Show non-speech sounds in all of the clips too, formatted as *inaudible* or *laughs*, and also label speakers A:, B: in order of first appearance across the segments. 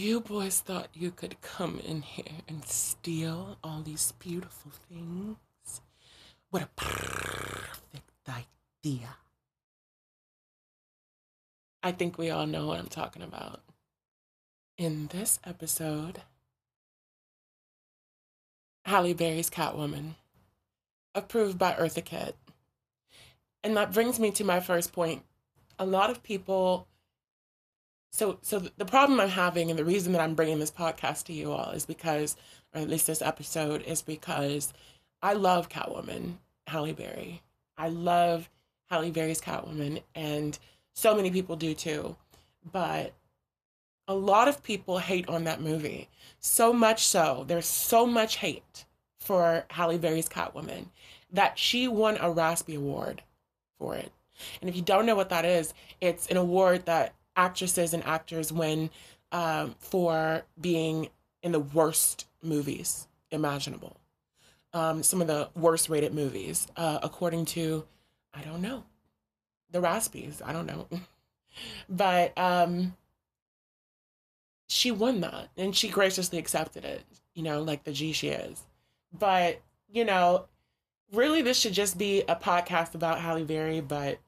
A: You boys thought you could come in here and steal all these beautiful things? What a perfect idea. I think we all know what I'm talking about. In this episode, Halle Berry's Catwoman, approved by Eartha Kitt. And that brings me to my first point. A lot of people so so the problem I'm having and the reason that I'm bringing this podcast to you all is because or at least this episode is because I love Catwoman, Halle Berry. I love Halle Berry's Catwoman and so many people do too. But a lot of people hate on that movie. So much so, there's so much hate for Halle Berry's Catwoman that she won a Razzie Award for it. And if you don't know what that is, it's an award that actresses and actors win um, for being in the worst movies imaginable. Um, some of the worst rated movies, uh, according to, I don't know, the Razzies. I don't know. *laughs* but um, she won that and she graciously accepted it, you know, like the G she is. But, you know, really this should just be a podcast about Halle Berry, but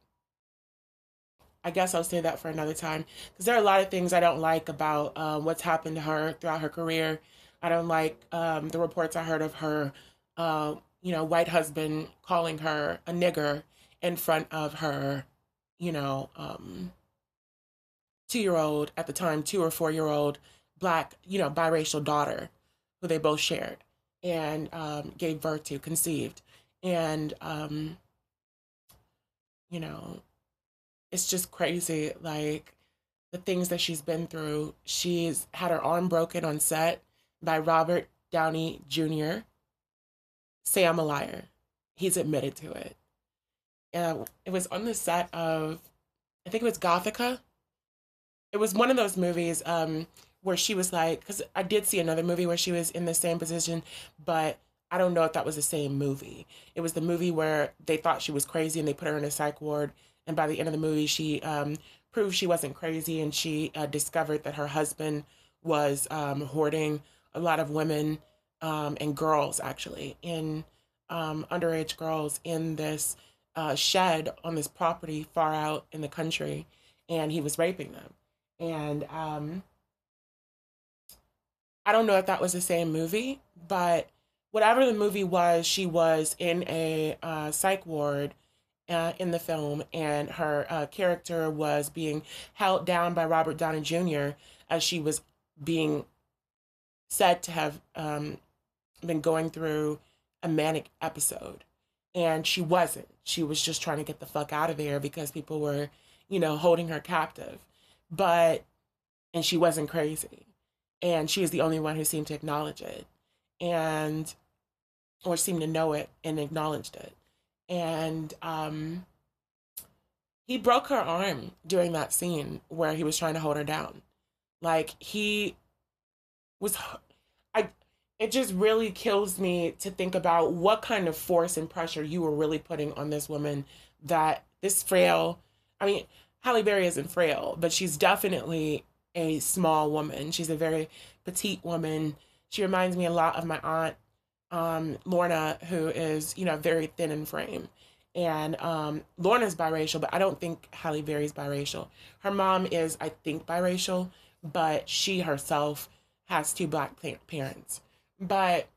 A: I guess I'll say that for another time because there are a lot of things I don't like about um, what's happened to her throughout her career. I don't like um, the reports I heard of her, uh, you know, white husband calling her a nigger in front of her, you know, um, two year old at the time, two or four year old black, you know, biracial daughter who they both shared and um, gave birth to, conceived. And, um, you know, it's just crazy. Like the things that she's been through. She's had her arm broken on set by Robert Downey Jr. Say I'm a liar. He's admitted to it. Uh, it was on the set of, I think it was Gothika. It was one of those movies um, where she was like, because I did see another movie where she was in the same position, but I don't know if that was the same movie. It was the movie where they thought she was crazy and they put her in a psych ward and by the end of the movie, she um, proved she wasn't crazy, and she uh, discovered that her husband was um, hoarding a lot of women um, and girls, actually, in um, underage girls in this uh, shed on this property far out in the country, and he was raping them. And um, I don't know if that was the same movie, but whatever the movie was, she was in a uh, psych ward uh, in the film, and her uh, character was being held down by Robert Downey Jr. as she was being said to have um, been going through a manic episode. And she wasn't. She was just trying to get the fuck out of there because people were, you know, holding her captive. But, and she wasn't crazy. And she is the only one who seemed to acknowledge it. And, or seemed to know it and acknowledged it and um, he broke her arm during that scene where he was trying to hold her down. Like he was, I. It just really kills me to think about what kind of force and pressure you were really putting on this woman. That this frail, I mean, Halle Berry isn't frail, but she's definitely a small woman. She's a very petite woman. She reminds me a lot of my aunt um, Lorna, who is, you know, very thin in frame. And um, Lorna's biracial, but I don't think Halle Berry's biracial. Her mom is, I think, biracial, but she herself has two black parents. But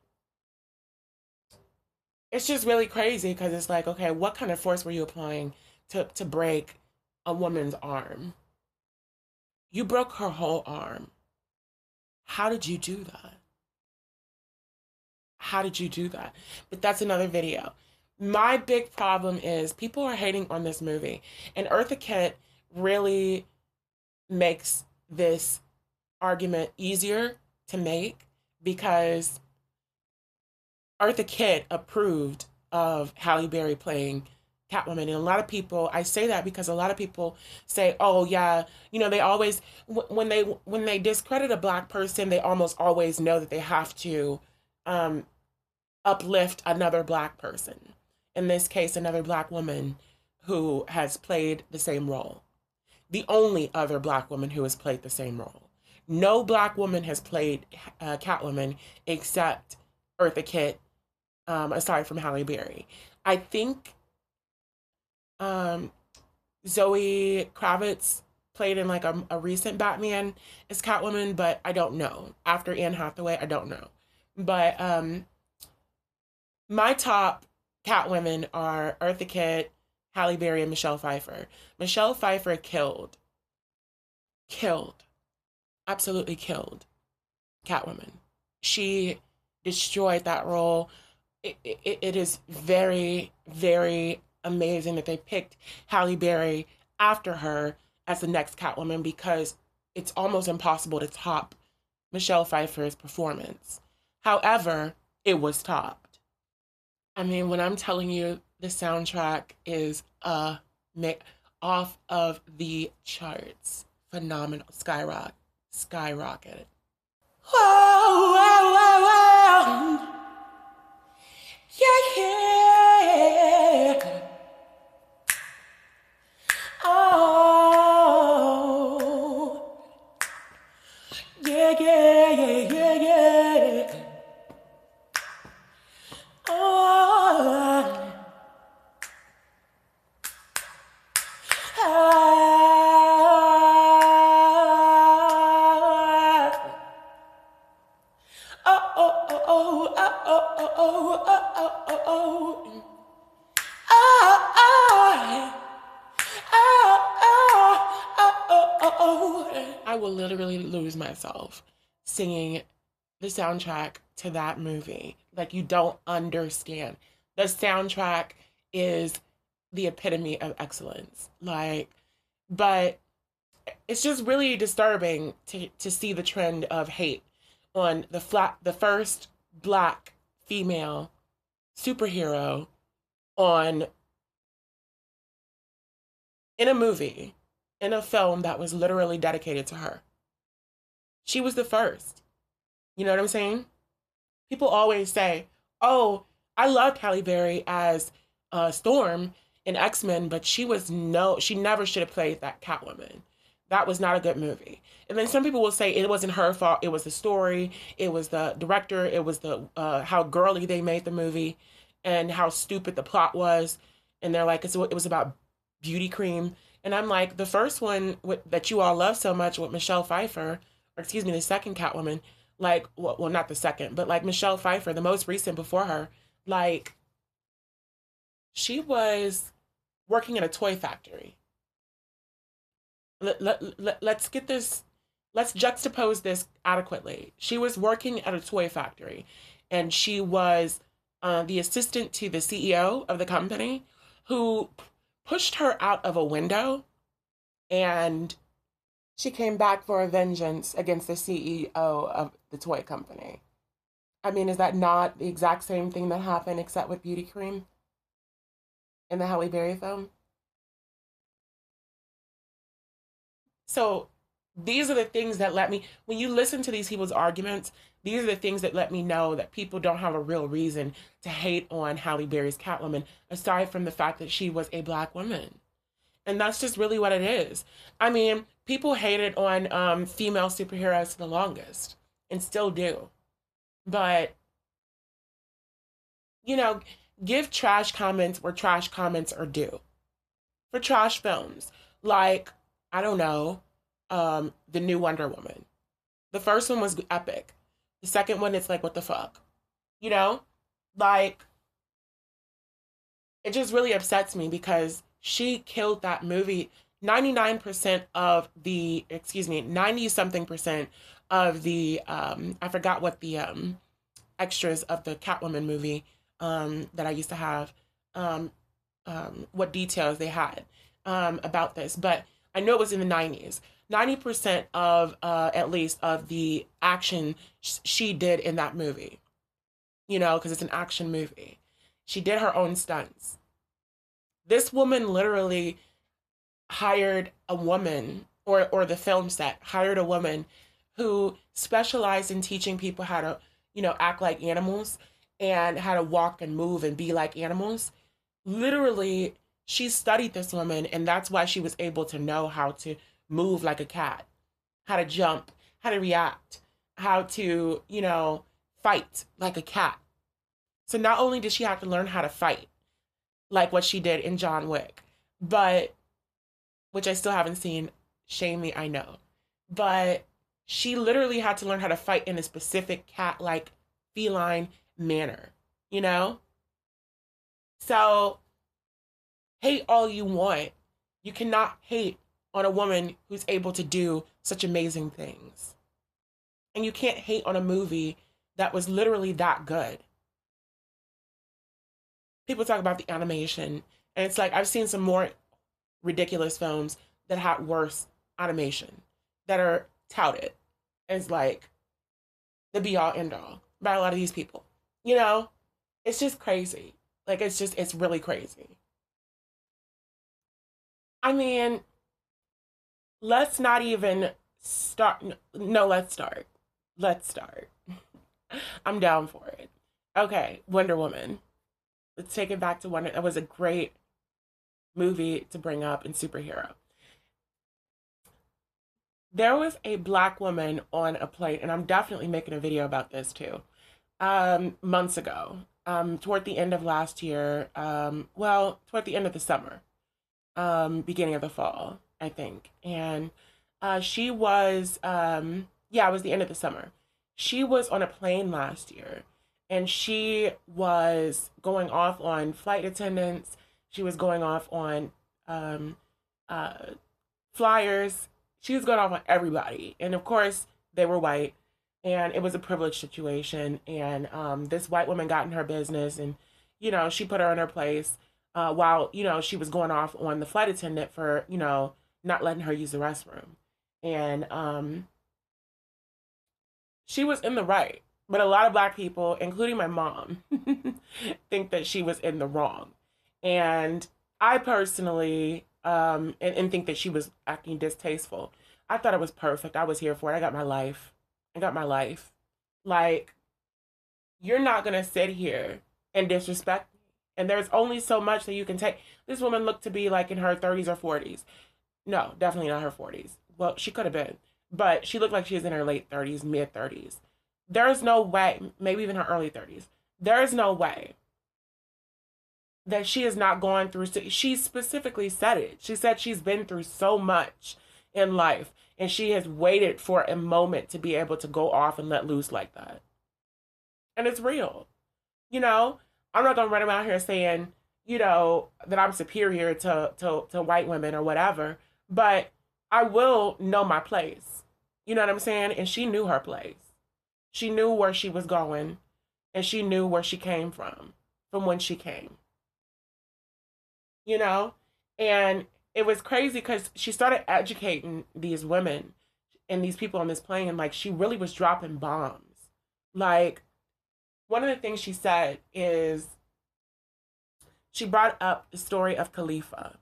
A: it's just really crazy because it's like, okay, what kind of force were you applying to, to break a woman's arm? You broke her whole arm. How did you do that? How did you do that? But that's another video. My big problem is people are hating on this movie, and Eartha Kitt really makes this argument easier to make because Eartha Kitt approved of Halle Berry playing Catwoman. And a lot of people, I say that because a lot of people say, "Oh yeah, you know, they always when they when they discredit a black person, they almost always know that they have to um, uplift another black person. In this case, another black woman who has played the same role. The only other black woman who has played the same role. No black woman has played uh, Catwoman except Eartha Kitt, um, aside from Halle Berry. I think um, Zoe Kravitz played in like a, a recent Batman as Catwoman, but I don't know. After Anne Hathaway, I don't know. But um, my top Catwomen are Eartha Kitt, Halle Berry, and Michelle Pfeiffer. Michelle Pfeiffer killed, killed, absolutely killed Catwoman. She destroyed that role. It, it, it is very, very amazing that they picked Halle Berry after her as the next Catwoman because it's almost impossible to top Michelle Pfeiffer's performance. However, it was topped. I mean, when I'm telling you the soundtrack is uh off of the charts, phenomenal, skyrocket, skyrocketed. Whoa, whoa, whoa, whoa. Yeah, yeah. Myself singing the soundtrack to that movie. Like, you don't understand. The soundtrack is the epitome of excellence. Like, but it's just really disturbing to, to see the trend of hate on the flat the first black female superhero on in a movie in a film that was literally dedicated to her she was the first. You know what I'm saying? People always say, "Oh, I loved Halle Berry as uh, Storm in X Men, but she was no, she never should have played that Catwoman. That was not a good movie." And then some people will say it wasn't her fault. It was the story. It was the director. It was the uh, how girly they made the movie, and how stupid the plot was. And they're like, it was about beauty cream. And I'm like, the first one with, that you all love so much with Michelle Pfeiffer excuse me, the second Catwoman, like, well, well, not the second, but like Michelle Pfeiffer, the most recent before her, like, she was working in a toy factory. Let, let, let, let's get this, let's juxtapose this adequately. She was working at a toy factory and she was uh, the assistant to the CEO of the company who pushed her out of a window and she came back for a vengeance against the CEO of the toy company. I mean, is that not the exact same thing that happened except with beauty cream in the Halle Berry film? So these are the things that let me, when you listen to these people's arguments, these are the things that let me know that people don't have a real reason to hate on Halle Berry's Catwoman, aside from the fact that she was a black woman. And that's just really what it is. I mean, people hated on um, female superheroes the longest and still do. But, you know, give trash comments where trash comments are due. For trash films, like, I don't know, um, the new Wonder Woman. The first one was epic. The second one, it's like, what the fuck? You know? Like, it just really upsets me because she killed that movie. 99% of the excuse me 90 something percent of the um i forgot what the um extras of the catwoman movie um that i used to have um um what details they had um about this. But i know it was in the 90s 90% of uh at least of the action sh- she did in that movie. You know because it's an action movie. She did her own stunts this woman literally hired a woman or or the film set hired a woman who specialized in teaching people how to you know act like animals and how to walk and move and be like animals literally she studied this woman and that's why she was able to know how to move like a cat how to jump how to react, how to, you know, fight like a cat. So not only did she have to learn how to fight, like what she did in John Wick, but which I still haven't seen, shame me, I know. But she literally had to learn how to fight in a specific cat like feline manner, you know? So hate all you want. You cannot hate on a woman who's able to do such amazing things. And you can't hate on a movie that was literally that good. People talk about the animation, and it's like I've seen some more ridiculous films that had worse animation that are touted as like the be all end all by a lot of these people. You know, it's just crazy. Like it's just it's really crazy. I mean, let's not even start. No, let's start. Let's start. *laughs* I'm down for it. Okay, Wonder Woman. Let's take it back to one That was a great movie to bring up in superhero. There was a black woman on a plane, and I'm definitely making a video about this too. Um, months ago, um, toward the end of last year, um, well, toward the end of the summer, um, beginning of the fall, I think. And uh, she was, um, yeah, it was the end of the summer. She was on a plane last year and she was going off on flight attendants. She was going off on um, uh, flyers. She was going off on everybody. And of course, they were white and it was a privileged situation. And um, this white woman got in her business and, you know, she put her in her place uh, while you know she was going off on the flight attendant for you know not letting her use the restroom, and um, she was in the right. But a lot of black people, including my mom, *laughs* think that she was in the wrong, and I personally um, and, and think that she was acting distasteful. I thought it was perfect. I was here for it. I got my life. I got my life. Like, you're not gonna sit here and disrespect me. and there's only so much that you can take. This woman looked to be like in her 30s or 40s. No, definitely not her 40s. Well, she could have been, but she looked like she was in her late 30s, mid 30s. There's no way, maybe even her early 30s. There's no way that she is not going through. She specifically said it. She said she's been through so much in life and she has waited for a moment to be able to go off and let loose like that. And it's real. You know, I'm not gonna run around here saying, you know, that I'm superior to to to white women or whatever, but I will know my place. You know what I'm saying? And she knew her place. She knew where she was going, and she knew where she came from, from when she came. You know, and it was crazy because she started educating these women and these people on this plane. And like she really was dropping bombs. Like one of the things she said is she brought up the story of Calafia.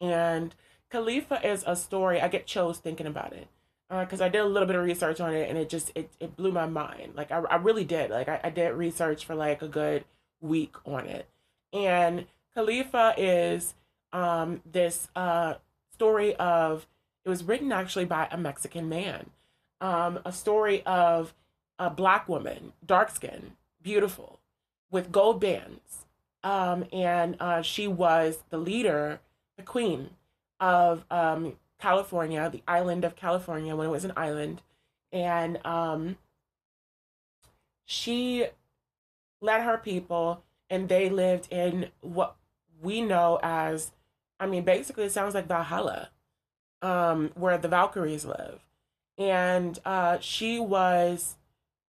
A: And Calafia is a story, I get chills thinking about it. Because uh, I did a little bit of research on it and it just, it, it blew my mind. Like, I, I really did. Like, I, I did research for like a good week on it. And Calafia is um, this uh, story of, it was written actually by a Mexican man. Um, a story of a black woman, dark skin, beautiful, with gold bands. Um, and uh, she was the leader, the queen of um, California, the island of California when it was an island. And um, she led her people, and they lived in what we know as, I mean, basically, it sounds like Valhalla, um, where the Valkyries live. And uh, she was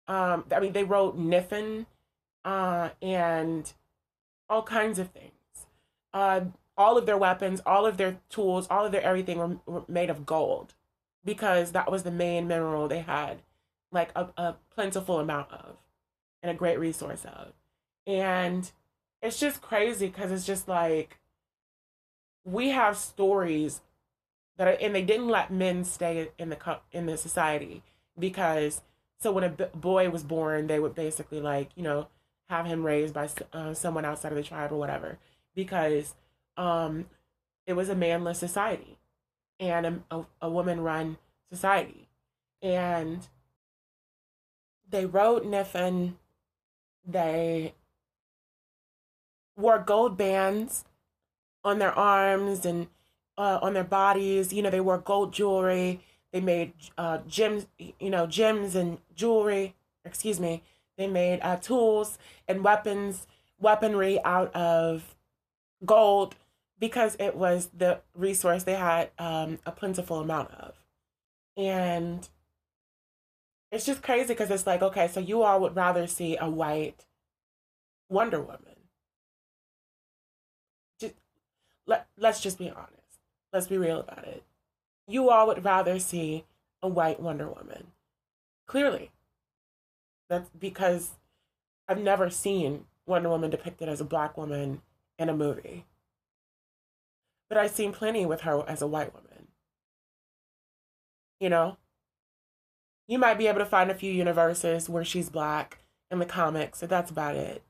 A: um, I mean, they wrote Niffen uh, and all kinds of things. Uh, all of their weapons, all of their tools, all of their everything were, were made of gold because that was the main mineral they had like a, a plentiful amount of and a great resource of. And it's just crazy because it's just like we have stories that are, and they didn't let men stay in the in the society because so when a boy was born, they would basically like you know have him raised by uh, someone outside of the tribe or whatever, because um, it was a manless society and a, a, a woman run society, and they rode Niffen. They wore gold bands on their arms and uh, on their bodies. You know, they wore gold jewelry. They made uh, gems, you know, gems and jewelry. Excuse me. They made uh, tools and weapons, weaponry out of gold because it was the resource they had um, a plentiful amount of. And it's just crazy because it's like, okay, so you all would rather see a white Wonder Woman. Just let, let's just be honest. Let's be real about it. You all would rather see a white Wonder Woman. Clearly. That's because I've never seen Wonder Woman depicted as a black woman in a movie. But I've seen plenty with her as a white woman. You know? You might be able to find a few universes where she's black in the comics, but that's about it.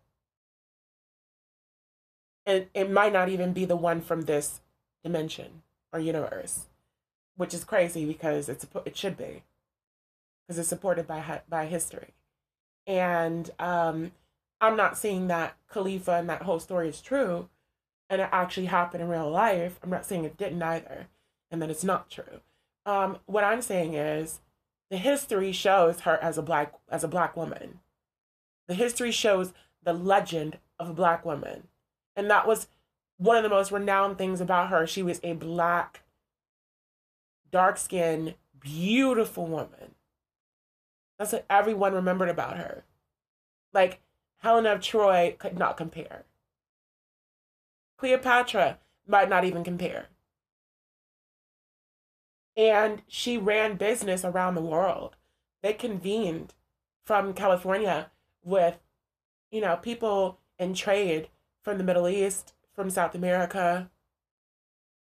A: And it might not even be the one from this dimension or universe, which is crazy because it's it should be, because it's supported by by history, and um, I'm not saying that Calafia and that whole story is true, and it actually happened in real life. I'm not saying it didn't either, and that it's not true. Um, what I'm saying is the history shows her as a black as a black woman. The history shows the legend of a black woman. And that was one of the most renowned things about her. She was a black, dark skinned, beautiful woman. That's what everyone remembered about her. Like Helena of Troy could not compare. Cleopatra might not even compare and she ran business around the world. They convened from California with, you know, people in trade from the Middle East, from South America,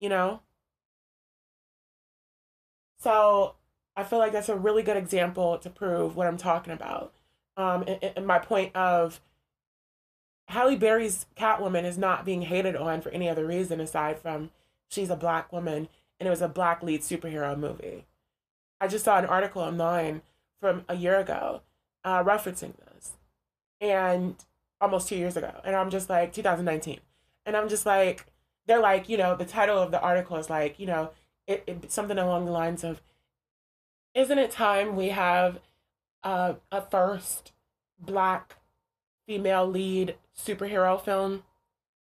A: you know. So I feel like that's a really good example to prove what I'm talking about. Um, and, and my point of Halle Berry's Catwoman is not being hated on for any other reason aside from she's a black woman and it was a black lead superhero movie. I just saw an article online from a year ago uh, referencing this, and almost two years ago, and I'm just like 2019, and I'm just like they're like you know the title of the article is like you know it, it something along the lines of isn't it time we have uh, a first black female lead superhero film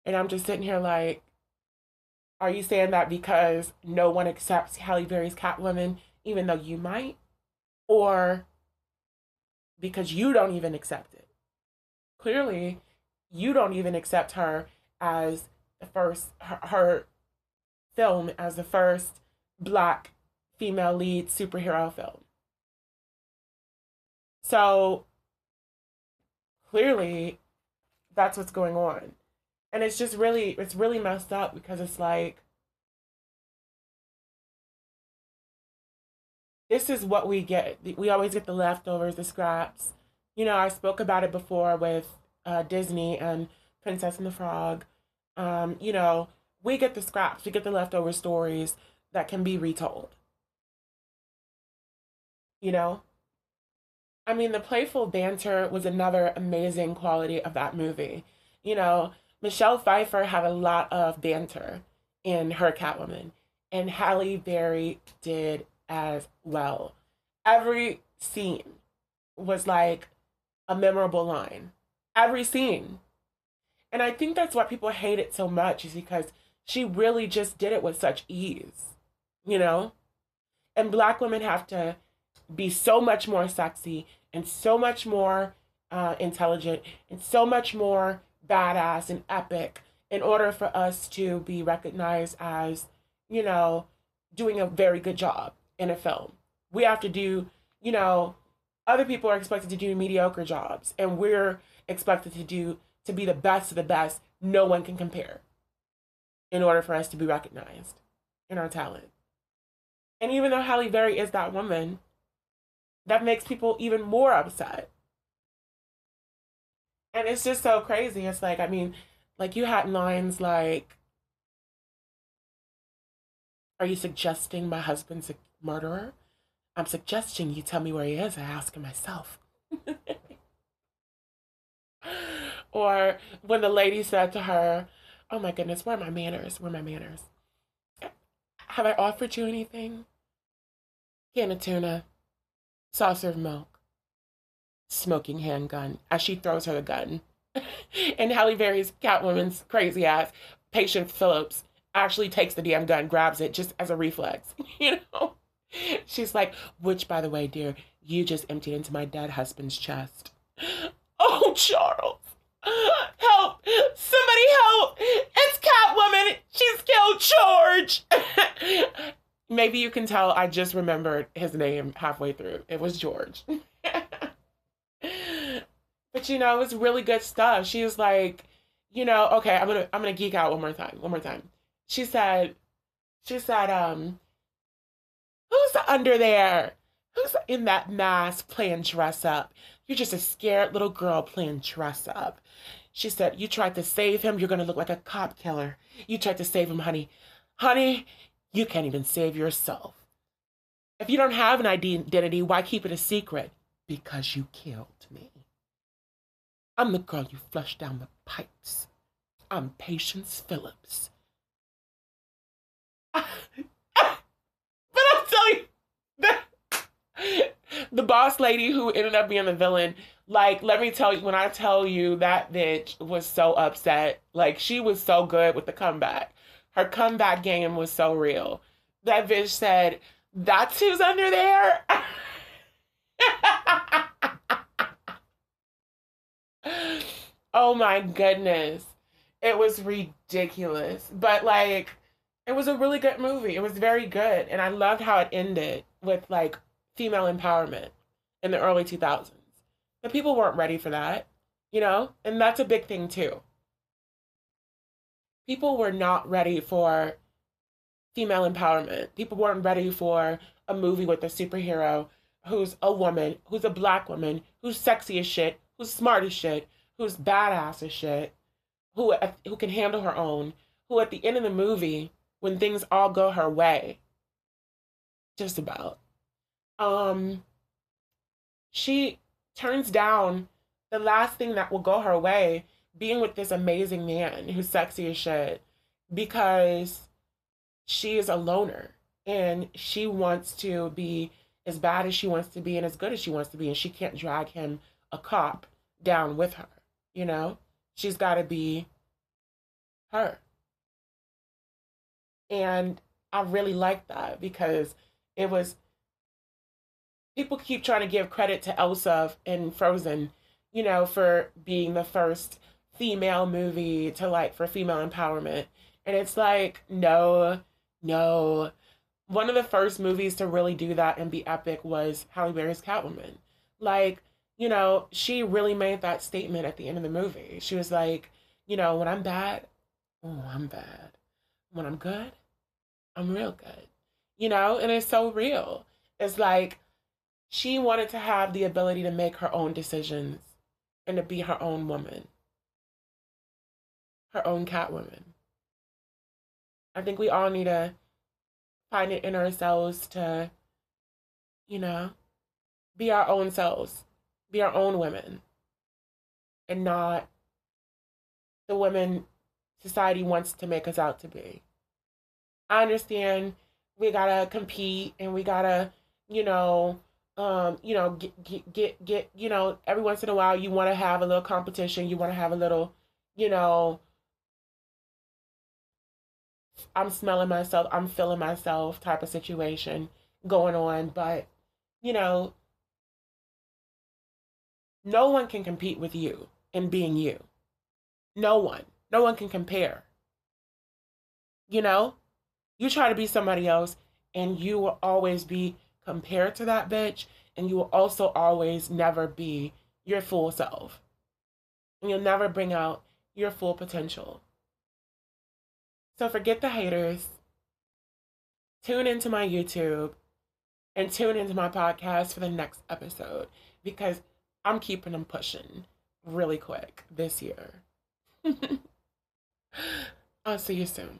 A: and i'm just sitting here like are you saying that because no one accepts Halle Berry's Catwoman, even though you might? Or because you don't even accept it? Clearly, you don't even accept her as the first, her, her film as the first black female lead superhero film. So clearly, that's what's going on. And it's just really it's really messed up because it's like this is what we get. We always get the leftovers the scraps. You know i spoke about it before with uh, disney and princess and the frog. Um, you know we get the scraps we get the leftover stories that can be retold. You know i mean the playful banter was another amazing quality of that movie you know Michelle Pfeiffer had a lot of banter in her Catwoman, and Halle Berry did as well. Every scene was like a memorable line. Every scene. And I think that's why people hate it so much, is because she really just did it with such ease, you know? And black women have to be so much more sexy and so much more uh, intelligent and so much more badass and epic in order for us to be recognized as, you know, doing a very good job in a film. We have to do, you know, other people are expected to do mediocre jobs and we're expected to do to be the best of the best no one can compare in order for us to be recognized in our talent. And even though Halle Berry is that woman, that makes people even more upset and it's just so crazy. It's like, I mean, like you had lines like, Are you suggesting my husband's a murderer? I'm suggesting you tell me where he is. I ask him myself. *laughs* or when the lady said to her, Oh my goodness, where are my manners? Where are my manners? Have I offered you anything? Can of tuna, saucer of milk, smoking handgun, as she throws her the gun. *laughs* and Halle Berry's Catwoman's crazy ass, Patience Phillips, actually takes the damn gun, grabs it just as a reflex. *laughs* You know? She's like, which, by the way, dear, you just emptied into my dead husband's chest. *gasps* Oh, Charles. Help! Somebody help! It's Catwoman! She's killed George! *laughs* Maybe you can tell I just remembered his name halfway through. It was George. *laughs* but you know, it's really good stuff. She was like, you know, okay, I'm gonna I'm gonna geek out one more time. One more time. She said, she said, um, who's under there? Who's in that mask playing dress up? You're just a scared little girl playing dress up. She said, You tried to save him. You're going to look like a cop killer. You tried to save him, honey. Honey, you can't even save yourself. If you don't have an identity, why keep it a secret? Because you killed me. I'm the girl you flushed down the pipes. I'm Patience Phillips. *laughs* but I'm telling you, the, the boss lady who ended up being the villain, like, let me tell you, when I tell you that bitch was so upset, like, she was so good with the comeback. Her comeback game was so real. That bitch said, That's who's under there? *laughs* oh my goodness. It was ridiculous. But like it was a really good movie. It was very good. And I loved how it ended with like female empowerment in the early 2000s. But people weren't ready for that, you know? And that's a big thing too. People were not ready for female empowerment. People weren't ready for a movie with a superhero who's a woman, who's a black woman, who's sexy as shit, who's smart as shit, who's badass as shit, who who can handle her own, who at the end of the movie, when things all go her way, just about, um, she turns down the last thing that will go her way, being with this amazing man who's sexy as shit, because she is a loner and she wants to be as bad as she wants to be and as good as she wants to be, and she can't drag him a cop down with her. You know, she's got to be her. And I really like that because it was people keep trying to give credit to Elsa in Frozen, you know, for being the first female movie to like for female empowerment. And it's like, no, no. One of the first movies to really do that and be epic was Halle Berry's Catwoman. Like, you know, she really made that statement at the end of the movie. She was like, you know, when I'm bad, oh, I'm bad. When I'm good, I'm real good. You know, and it's so real. It's like she wanted to have the ability to make her own decisions and to be her own woman, her own Catwoman. I think we all need to find it in ourselves to, you know, be our own selves be our own women and not the women society wants to make us out to be. I understand we gotta compete and we gotta, you know, um, you know, get, get, get, get, you know, every once in a while you want to have a little competition. You want to have a little, you know, I'm smelling myself, I'm feeling myself type of situation going on. But, you know, no one can compete with you in being you. No one. No one can compare. You know, you try to be somebody else and you will always be compared to that bitch and you will also always never be your full self. And you'll never bring out your full potential. So forget the haters. Tune into my YouTube and tune into my podcast for the next episode because I'm keeping them pushing really quick this year. *laughs* I'll see you soon.